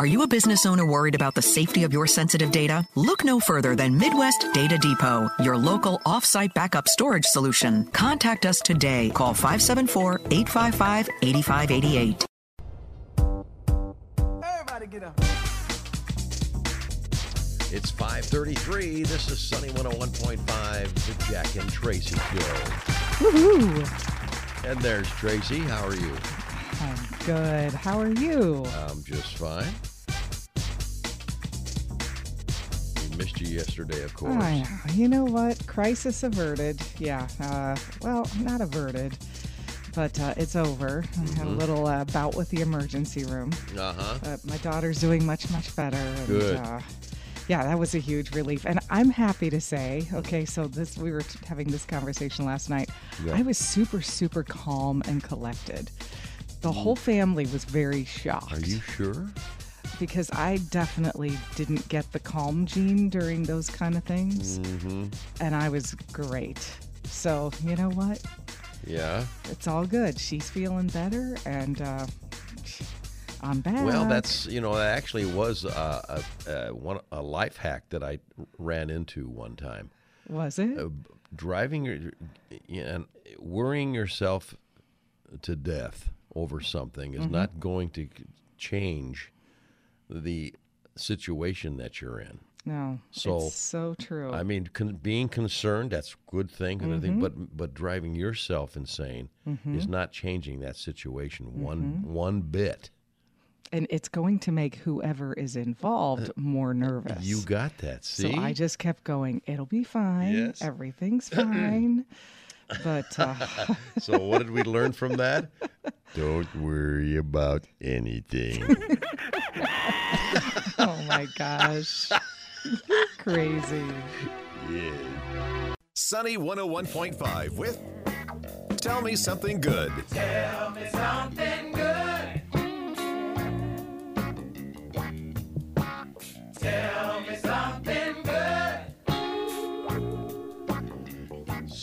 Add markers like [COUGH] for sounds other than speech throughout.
Are you a business owner worried about the safety of your sensitive data? Look no further than Midwest Data Depot, your local off-site backup storage solution. Contact us today. Call 574-855-8588. Everybody get up. It's 533. This is Sunny 101.5, the Jack and Tracy Show. Woohoo! And there's Tracy. How are you? I'm good. How are you? I'm just fine. Missed you yesterday, of course. I know. You know what? Crisis averted. Yeah. Uh, well, not averted, but uh, it's over. I had a Mhm. little uh, bout with the emergency room. Uh huh. But my daughter's doing much, much better. And, Good. Uh, yeah, that was a huge relief. And I'm happy to say, okay, so this we were t- having this conversation last night. Yeah. I was super, super calm and collected. The whole family was very shocked. Are you sure? Because I definitely didn't get the calm gene during those kind of things, Mm-hmm. and I was great. So you know what? Yeah. It's all good. She's feeling better, and uh, I'm back. Well, that's you know that actually was uh, a, a one a life hack that I ran into one time. was it? Uh, driving your and worrying yourself to death over something is Mhm. not going to change the situation that you're in. no. So it's so true. I mean, con- being concerned that's a good thing, and everything, Mhm. but but driving yourself insane is Mhm. not changing that situation Mm-hmm. one one bit. and it's going to make whoever is involved more nervous. Uh, You got that. See, So I just kept going. It'll be fine. Yes. Everything's [CLEARS THROAT] fine. But uh, [LAUGHS] so what did we learn from that? Don't worry about anything. [LAUGHS] oh my gosh, you're crazy. yeah. Sunny 101.5 with Tell Me Something Good. Tell me something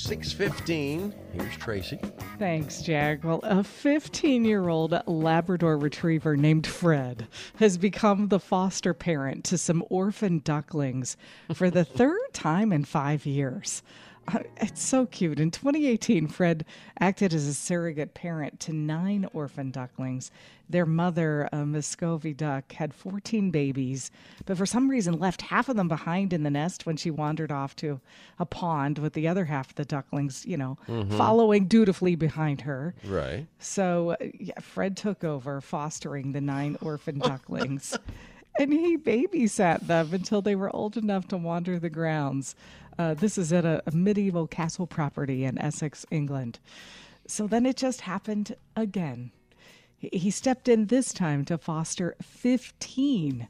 615. Here's Tracy. Thanks, Jack. Well, a 15 year old Labrador retriever named Fred has become the foster parent to some orphan ducklings for the [LAUGHS] third time in five years. Uh, [LAUGHS] It's so cute. In 2018, Fred acted as a surrogate parent to nine orphan ducklings. Their mother, a Muscovy duck, had 14 babies, but for some reason left half of them behind in the nest when she wandered off to a pond with the other half of the ducklings, you know, Mhm. following dutifully behind her. Right. So, uh, yeah, Fred took over fostering the nine orphan ducklings. [LAUGHS] and he babysat them until they were old enough to wander the grounds. Uh, this is at a, a medieval castle property in Essex, England. So then it just happened again. He- He stepped in this time to foster 15.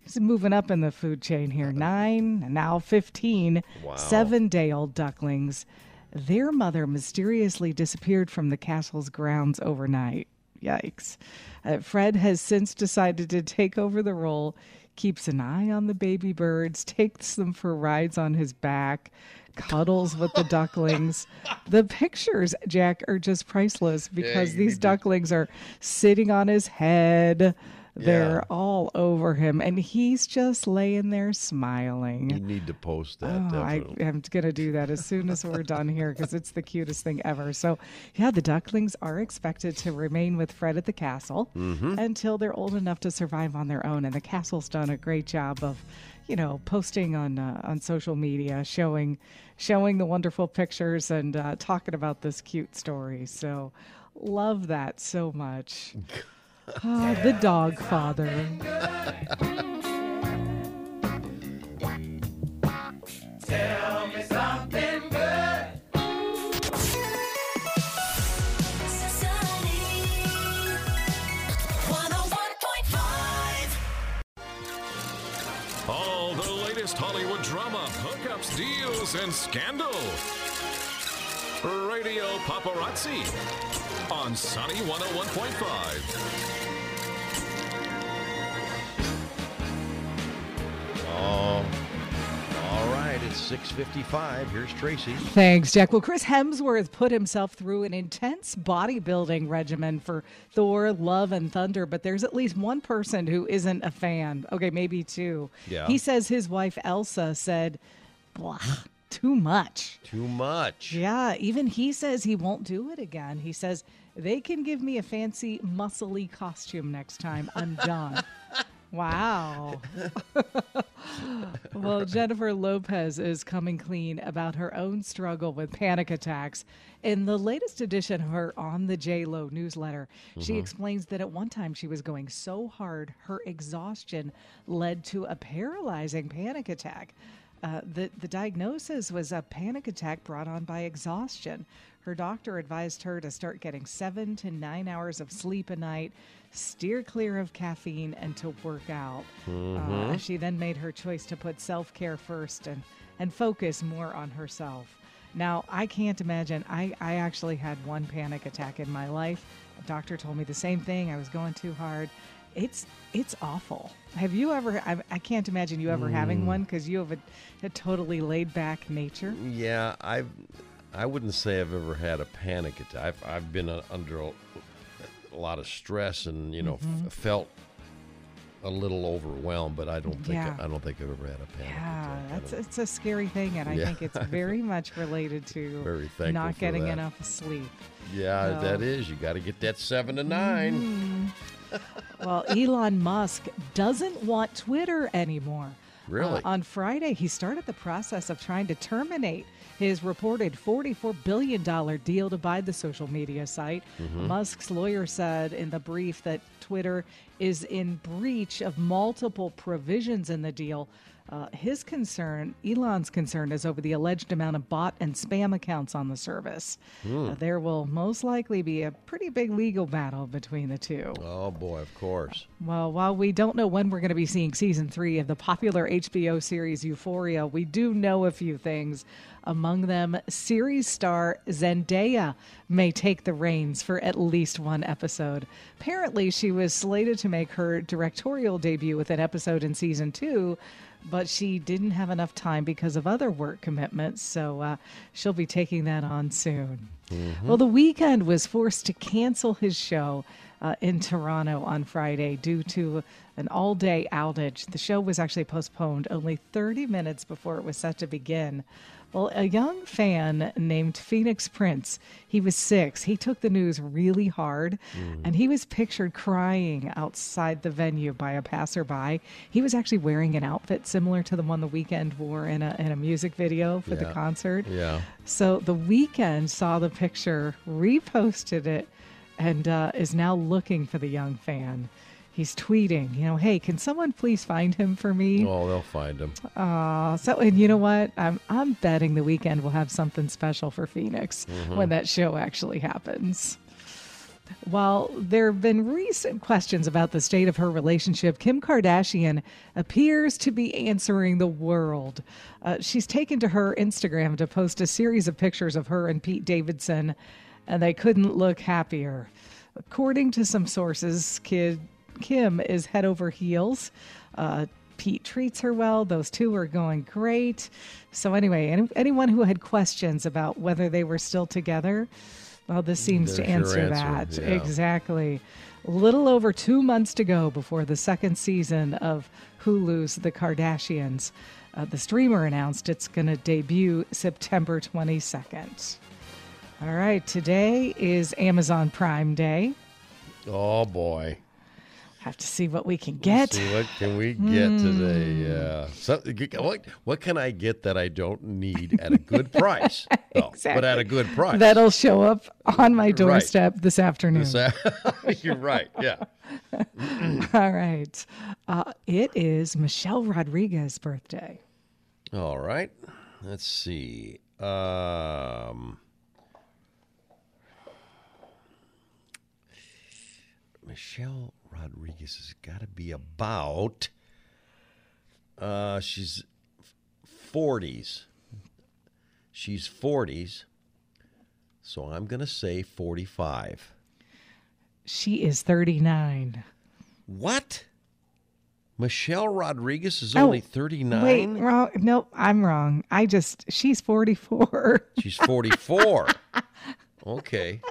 He's moving up in the food chain here. [LAUGHS] Nine, now 15 Wow. seven day old ducklings. Their mother mysteriously disappeared from the castle's grounds overnight. Yikes. Uh, Fred has since decided to take over the role, keeps an eye on the baby birds, takes them for rides on his back, cuddles with the ducklings. [LAUGHS] The pictures, Jack, are just priceless because you these ducklings are sitting on his head. They're Yeah. all over him, and he's just laying there smiling. You need to post that. Oh, I am going to do that as soon as we're done here because it's the cutest thing ever. So, yeah, the ducklings are expected to remain with Fred at the castle Mhm. until they're old enough to survive on their own. And the castle's done a great job of, you know, posting on uh, on social media, showing showing the wonderful pictures and uh, talking about this cute story. So, love that so much. [LAUGHS] Ah, the dog father. All the latest Hollywood drama, hookups, deals, and scandal. Radio Paparazzi on Sunny 101.5. 655. Here's Tracy. Thanks, Jack. Well, Chris Hemsworth put himself through an intense bodybuilding regimen for Thor, Love, and Thunder, but there's at least one person who isn't a fan. Okay, maybe two. Yeah. He says his wife Elsa said, blah, too much. Too much. Yeah, even he says he won't do it again. He says, they can give me a fancy, muscly costume next time. I'm done. [LAUGHS] wow. [LAUGHS] well, Jennifer Lopez is coming clean about her own struggle with panic attacks. In the latest edition of her On the J Lo newsletter, she mm-hmm. explains that at one time she was going so hard, her exhaustion led to a paralyzing panic attack. Uh, the, the diagnosis was a panic attack brought on by exhaustion. Her doctor advised her to start getting seven to nine hours of sleep a night, steer clear of caffeine, and to work out. Uh, she then made her choice to put self care first and, and focus more on herself. Now, I can't imagine. I, I actually had one panic attack in my life. A doctor told me the same thing. I was going too hard. It's it's awful. Have you ever? I, I can't imagine you ever having one because you have a, a totally laid back nature. Yeah, I've. I wouldn't say I've ever had a panic attack. I've, I've been uh, under a, a lot of stress and you know Mm-hmm. f- felt a little overwhelmed, but I don't think Yeah. I don't think I've ever had a panic Yeah, attack. I that's it's a scary thing, and I Yeah. think it's [LAUGHS] very much related to not getting enough sleep. yeah, no. that is. You got to get that seven to 9 Mm-hmm. Well, Elon Musk doesn't want Twitter anymore. Really? Uh, on Friday, he started the process of trying to terminate his reported $44 billion deal to buy the social media site. Mm-hmm. Musk's lawyer said in the brief that Twitter is in breach of multiple provisions in the deal. Uh, his concern, Elon's concern, is over the alleged amount of bot and spam accounts on the service. Hmm. Uh, there will most likely be a pretty big legal battle between the two. Oh boy, of course. Well, while we don't know when we're going to be seeing season three of the popular HBO series Euphoria, we do know a few things. Among them, series star Zendaya may take the reins for at least one episode. Apparently, she was slated to make her directorial debut with an episode in season two, but she didn't have enough time because of other work commitments, so uh, she'll be taking that on soon. Well, the Weeknd was forced to cancel his show uh, in Toronto on Friday due to an all day outage. The show was actually postponed only 30 minutes before it was set to begin. Well, a young fan named Phoenix Prince, he was six. He took the news really hard and he was pictured crying outside the venue by a passerby. He was actually wearing an outfit similar to the one the Weeknd wore in a, in a music video for the concert. Yeah. So the Weeknd saw the picture, reposted it, and uh, is now looking for the young fan. He's tweeting, you know, hey, can someone please find him for me? Oh, they'll find him. Uh, so, and you know what? I'm I'm betting the Weeknd will have something special for Phoenix when that show actually happens. While there have been recent questions about the state of her relationship, Kim Kardashian appears to be answering the world. Uh, she's taken to her Instagram to post a series of pictures of her and Pete Davidson, and they couldn't look happier. According to some sources, Kid, Kim is head over heels. Uh, Pete treats her well. Those two are going great. So, anyway, any, anyone who had questions about whether they were still together, well, this seems to There's your answer, answer, that. yeah. Exactly. Little over two months to go before the second season of Hulu's The Kardashians. Uh, the streamer announced it's going to debut September 22nd. All right, today is Amazon Prime Day. Oh boy. Have to see what we can get. See what can we get Hmm. today? Yeah. So, what what can I get that I don't need at a good price? [LAUGHS] though, But at a good price. That'll show up on my doorstep this afternoon. So- [LAUGHS] You're right. Yeah. [LAUGHS] All right. Uh, it is Michelle Rodriguez's birthday. All right. Let's see. Um, Michelle Rodriguez has got to be about. Uh, she's forties. She's forties. So I'm gonna say forty-five. She is 39. What? Michelle Rodriguez is Oh, only 39. Wait, wrong. Nope, I'm wrong. I just she's 44. She's 44. [LAUGHS] okay.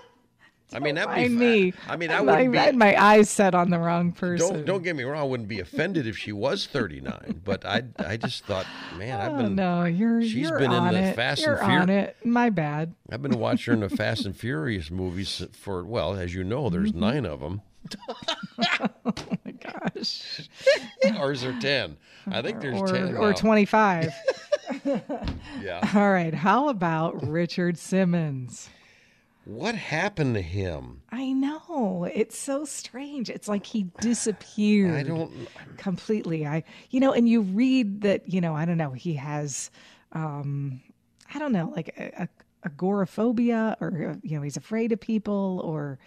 I mean that'd be me. I mean I I, wouldn't be had my eyes set on the wrong person. don't don't get me wrong, I wouldn't be offended if she was 39, but I I just thought, man, I've Oh, been no, you're she's you're been in on the it. Fast and you're Fur- on it. My bad. I've been watching in the [LAUGHS] Fast and Furious movies for well, as you know, there's Mm-hmm. 9 of them. [LAUGHS] Oh my gosh. or is there 10? I think there's or 10. or now. 25. [LAUGHS] Yeah. All right. How about Richard Simmons? What happened to him? I know. It's so strange. It's like he disappeared. I don't completely. I, you know, and you read that, you know, I don't know, he has, um, I don't know, like a, a, agoraphobia or, you know, he's afraid of people or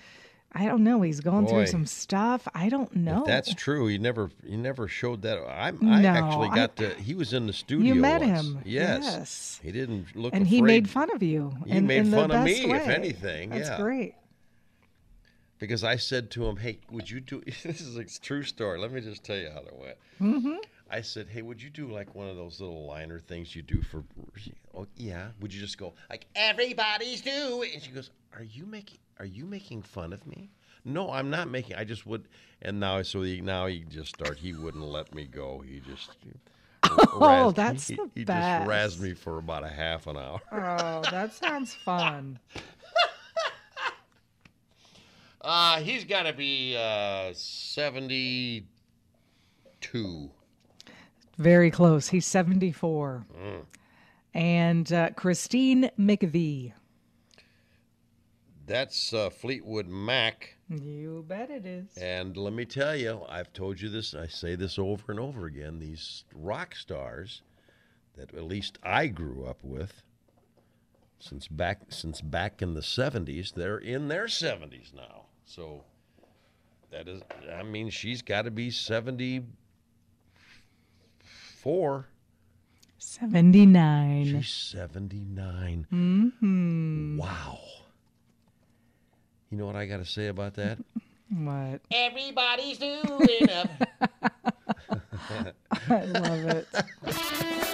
I don't know. He's going Boy. through some stuff. I don't know. That's true. He never he never showed that. I I No, actually I- got to. He was in the studio. You met once. him. Yes. Yes. He didn't look. and he made fun of you. He in, made in fun of me, if anything, That's yeah. great. because I said to him, "Hey, would you do?" [LAUGHS] This is a true story. Let me just tell you how it went. Mm-hmm. I said, "Hey, would you do like one of those little liner things you do for?" Oh, yeah. Would you just go like everybody's doing? And she goes, "Are you making? Are you making fun of me?" No, I'm not making. I just would. And now, so he, now he just start. He wouldn't let me go. He just. [LAUGHS] Oh, that's he, the he best. just razzed me for about a half an hour. Oh, that sounds fun. [LAUGHS] Uh, he's got to be uh, 72. Very close. He's 74. Mm. And uh, Christine McVie. That's uh, Fleetwood Mac. You bet it is. And let me tell you, I've told you this, I say this over and over again. These rock stars that at least I grew up with, since back since back in the 70s, they're in their 70s now. So that is, I mean, she's got to be 74. 79. She's 79. Mm-hmm. Wow. You know what I got to say about that? [LAUGHS] What? Everybody's doing it. [LAUGHS] I love it. [LAUGHS]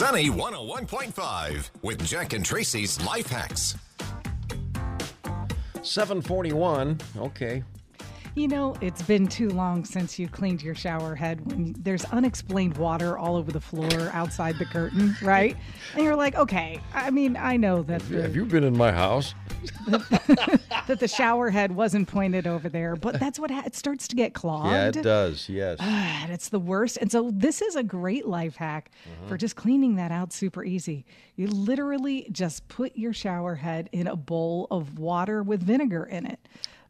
Sunny 101.5 with Jack and Tracy's Life Hacks. 741. Okay. You know, it's been too long since you cleaned your shower head when there's unexplained water all over the floor outside the curtain, right? [LAUGHS] And you're like, okay, I mean, I know that the, Have you been in my house? [LAUGHS] that the shower head wasn't pointed over there, but that's what ha- it starts to get clogged. Yeah, it does. Yes. [SIGHS] and it's the worst. And so this is a great life hack for uh-huh. just cleaning that out super easy. You literally just put your shower head in a bowl of water with vinegar in it.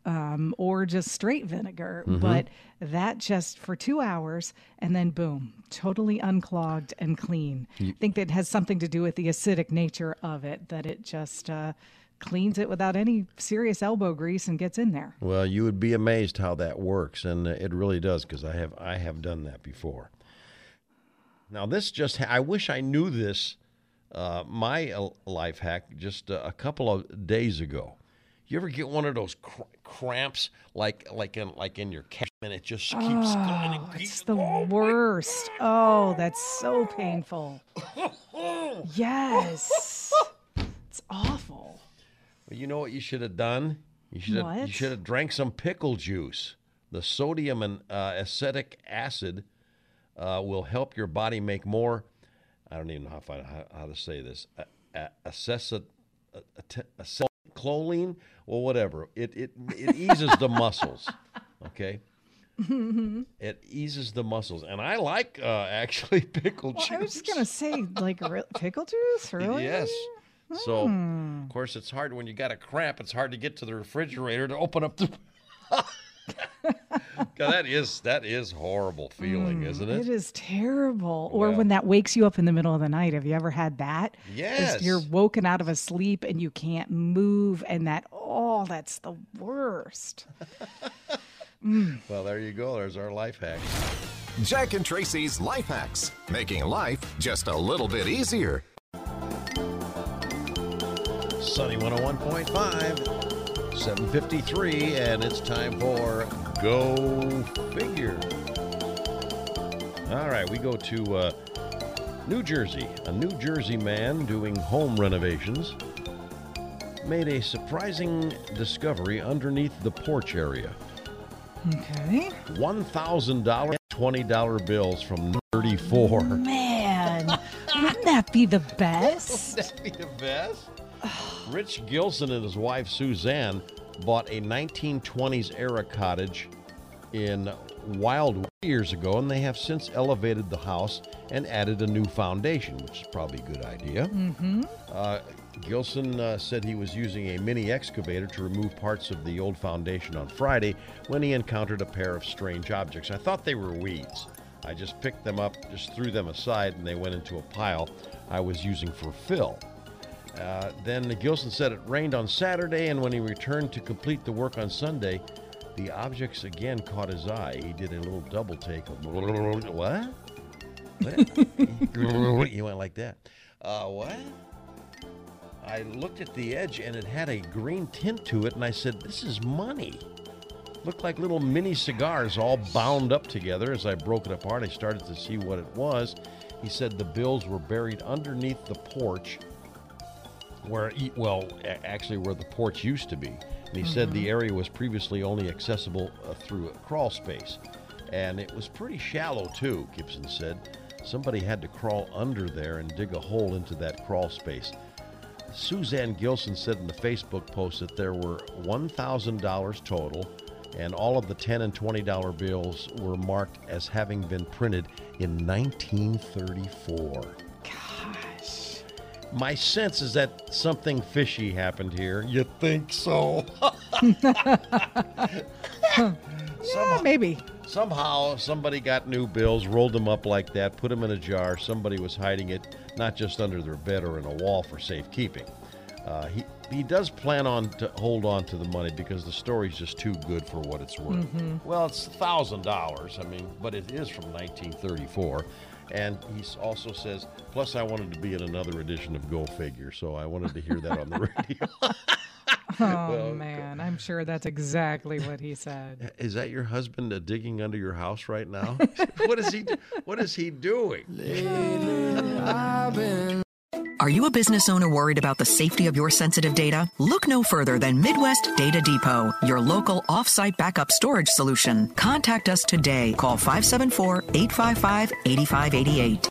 Um, or just straight vinegar, but that just for two hours and then boom, totally unclogged and clean. I think that has something to do with the acidic nature of it, that it just uh, cleans it without any serious elbow grease and gets in there. Well, you would be amazed how that works, and it really does because I have I have done that before. Now this just ha- I wish I knew this. Uh, my uh, life hack just a couple of days ago. You ever get one of those cr- cramps like like in like in your calf and it just keeps going and Oh, keeps it's the worst. Oh, that's so painful. [LAUGHS] Yes. It's awful. Well, you know what you should have done? You should have you should have drank some pickle juice. The sodium and uh, acetic acid uh, will help your body make more. I don't even know how, how, how to say this. Uh, uh, uh, acetylcholine, or whatever. It it it eases the muscles. Okay. It eases the muscles, and I like uh, actually [LAUGHS] pickle Well, juice. I was just gonna say, like re- pickle juice, [LAUGHS] really? Yes. So, of course, it's hard when you got a cramp. It's hard to get to the refrigerator to open up the. [LAUGHS] 'Cause that is that is horrible feeling, mm, isn't it? It is terrible. Or Yeah. when that wakes you up in the middle of the night. Have you ever had that? Just Yes. You're woken out of a sleep and you can't move, and that oh, that's the worst. Mm. Well, there you go. There's our life hack. Jack and Tracy's Life Hacks, making life just a little bit easier. Sunny 101.5, 753, and it's time for Go Figure. All right, we go to uh, New Jersey. A New Jersey man doing home renovations made a surprising discovery underneath the porch area. Okay. $1,000 $20 bills from 34. Man, wouldn't that be the [LAUGHS] best? that be the best? Rich Gilson and his wife Suzanne bought a 1920s era cottage in Wildwood years ago, and they have since elevated the house and added a new foundation, which is probably a good idea. Mm-hmm. Uh, Gilson uh, said he was using a mini excavator to remove parts of the old foundation on Friday when he encountered a pair of strange objects. I thought they were weeds. I just picked them up, just threw them aside, and they went into a pile I was using for fill. Uh, then Gilson said it rained on Saturday, and when he returned to complete the work on Sunday, the objects again caught his eye. He did a little double take of what? What? [LAUGHS] he went like that. Uh, what? I looked at the edge, and it had a green tint to it, and I said, "This is money." Looked like little mini cigars all bound up together. As I broke it apart, I started to see what it was. He said the bills were buried underneath the porch where well actually where the porch used to be. And he said the area was previously only accessible uh, through a crawl space. And it was pretty shallow too Gilson said. Somebody had to crawl under there and dig a hole into that crawl space. Suzanne gilson said in the facebook post that there were $1000 total and all of the 10 and 20 dollar bills were marked as having been printed in 1934 Gosh. My sense is that something fishy happened here. You think so? [LAUGHS] Yeah, maybe. Somehow somebody got new bills, rolled them up like that, put them in a jar. Somebody was hiding it, not just under their bed or in a wall for safekeeping. Uh, he he does plan on to hold on to the money because the story's just too good for what it's worth. Well, it's thousand dollars. I mean, but it is from 1934. And he also says, plus I wanted to be in another edition of Go Figure, so I wanted to hear that on the [LAUGHS] radio. Oh, [LAUGHS] man. I'm sure that's exactly what he said. [LAUGHS] Is that your husband uh, digging under your house right now? what is he? What is he doing? Are you a business owner worried about the safety of your sensitive data? Look no further than Midwest Data Depot, your local offsite backup storage solution. Contact us today. Call 574 855 8588.